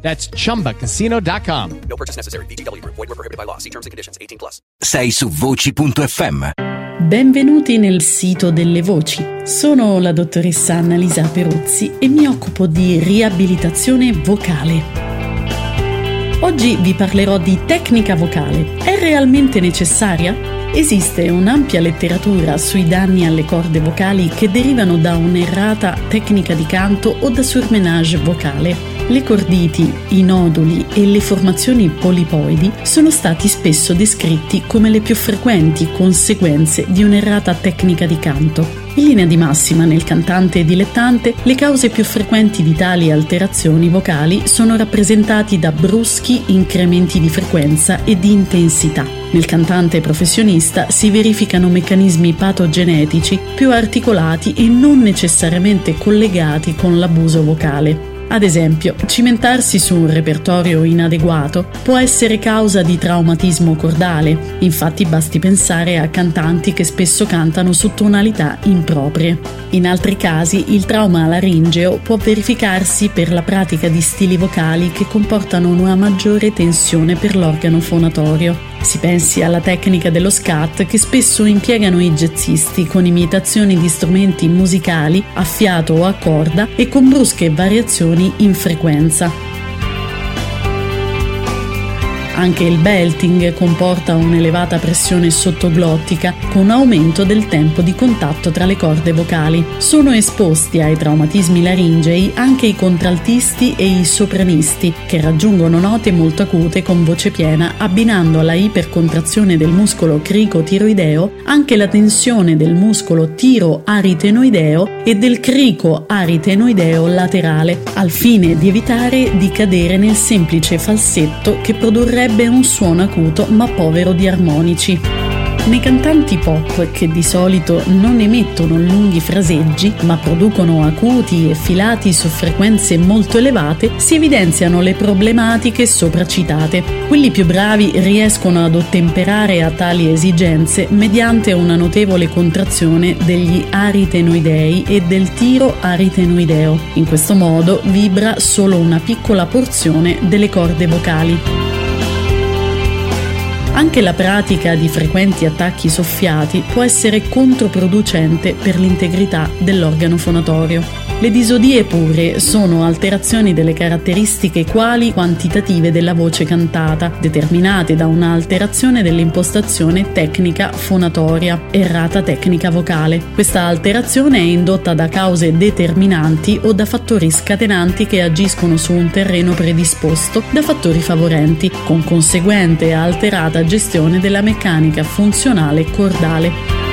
That's chumbacasino.com. No purchase necessary. BGW. Void were prohibited by law. See terms and conditions. 18 plus. Sei su voci.fm. Benvenuti nel sito delle voci. Sono la dottoressa Annalisa Peruzzi e mi occupo di riabilitazione vocale. Oggi vi parlerò di tecnica vocale. È realmente necessaria? Esiste un'ampia letteratura sui danni alle corde vocali che derivano da un'errata tecnica di canto o da surmenage vocale. Le corditi, i noduli e le formazioni polipoidi sono stati spesso descritti come le più frequenti conseguenze di un'errata tecnica di canto. In linea di massima nel cantante dilettante, le cause più frequenti di tali alterazioni vocali sono rappresentati da bruschi incrementi di frequenza e di intensità. Nel cantante professionista si verificano meccanismi patogenetici più articolati e non necessariamente collegati con l'abuso vocale. Ad esempio, cimentarsi su un repertorio inadeguato può essere causa di traumatismo cordale, infatti basti pensare a cantanti che spesso cantano su tonalità improprie. In altri casi il trauma laringeo può verificarsi per la pratica di stili vocali che comportano una maggiore tensione per l'organo fonatorio. Si pensi alla tecnica dello scat che spesso impiegano i jazzisti con imitazioni di strumenti musicali a fiato o a corda e con brusche variazioni in frequenza. Anche il belting comporta un'elevata pressione sottoglottica con aumento del tempo di contatto tra le corde vocali. Sono esposti ai traumatismi laringei anche i contraltisti e i sopranisti, che raggiungono note molto acute con voce piena, abbinando alla ipercontrazione del muscolo crico-tiroideo anche la tensione del muscolo tiro-aritenoideo e del crico-aritenoideo laterale, al fine di evitare di cadere nel semplice falsetto che produrrebbe sarebbe un suono acuto ma povero di armonici. Nei cantanti pop, che di solito non emettono lunghi fraseggi, ma producono acuti e filati su frequenze molto elevate, si evidenziano le problematiche sopracitate. Quelli più bravi riescono ad ottemperare a tali esigenze mediante una notevole contrazione degli aritenoidei e del tiro aritenoideo. In questo modo vibra solo una piccola porzione delle corde vocali. Anche la pratica di frequenti attacchi soffiati può essere controproducente per l'integrità dell'organo fonatorio. Le disodie pure sono alterazioni delle caratteristiche quali quantitative della voce cantata, determinate da un'alterazione dell'impostazione tecnica fonatoria, errata tecnica vocale. Questa alterazione è indotta da cause determinanti o da fattori scatenanti che agiscono su un terreno predisposto da fattori favorenti, con conseguente alterata gestione della meccanica funzionale cordale.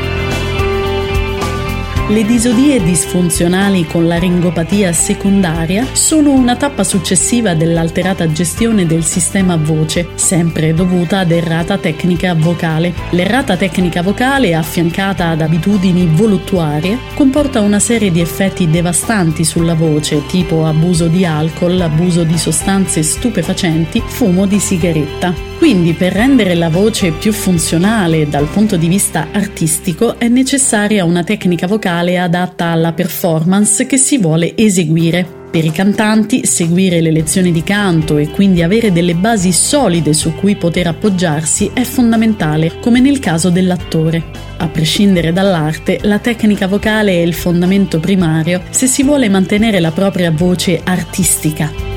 Le disodie disfunzionali con laringopatia secondaria sono una tappa successiva dell'alterata gestione del sistema voce, sempre dovuta ad errata tecnica vocale. L'errata tecnica vocale, affiancata ad abitudini voluttuarie, comporta una serie di effetti devastanti sulla voce, tipo abuso di alcol, abuso di sostanze stupefacenti, fumo di sigaretta. Quindi per rendere la voce più funzionale dal punto di vista artistico è necessaria una tecnica vocale adatta alla performance che si vuole eseguire. Per i cantanti seguire le lezioni di canto e quindi avere delle basi solide su cui poter appoggiarsi è fondamentale, come nel caso dell'attore. A prescindere dall'arte, la tecnica vocale è il fondamento primario se si vuole mantenere la propria voce artistica.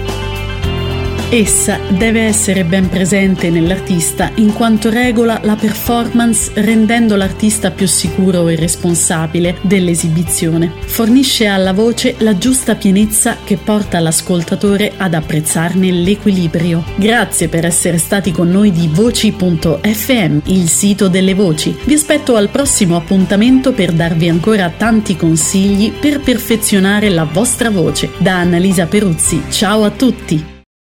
Essa deve essere ben presente nell'artista in quanto regola la performance rendendo l'artista più sicuro e responsabile dell'esibizione. Fornisce alla voce la giusta pienezza che porta l'ascoltatore ad apprezzarne l'equilibrio. Grazie per essere stati con noi di voci.fm, il sito delle voci. Vi aspetto al prossimo appuntamento per darvi ancora tanti consigli per perfezionare la vostra voce. Da Annalisa Peruzzi, ciao a tutti!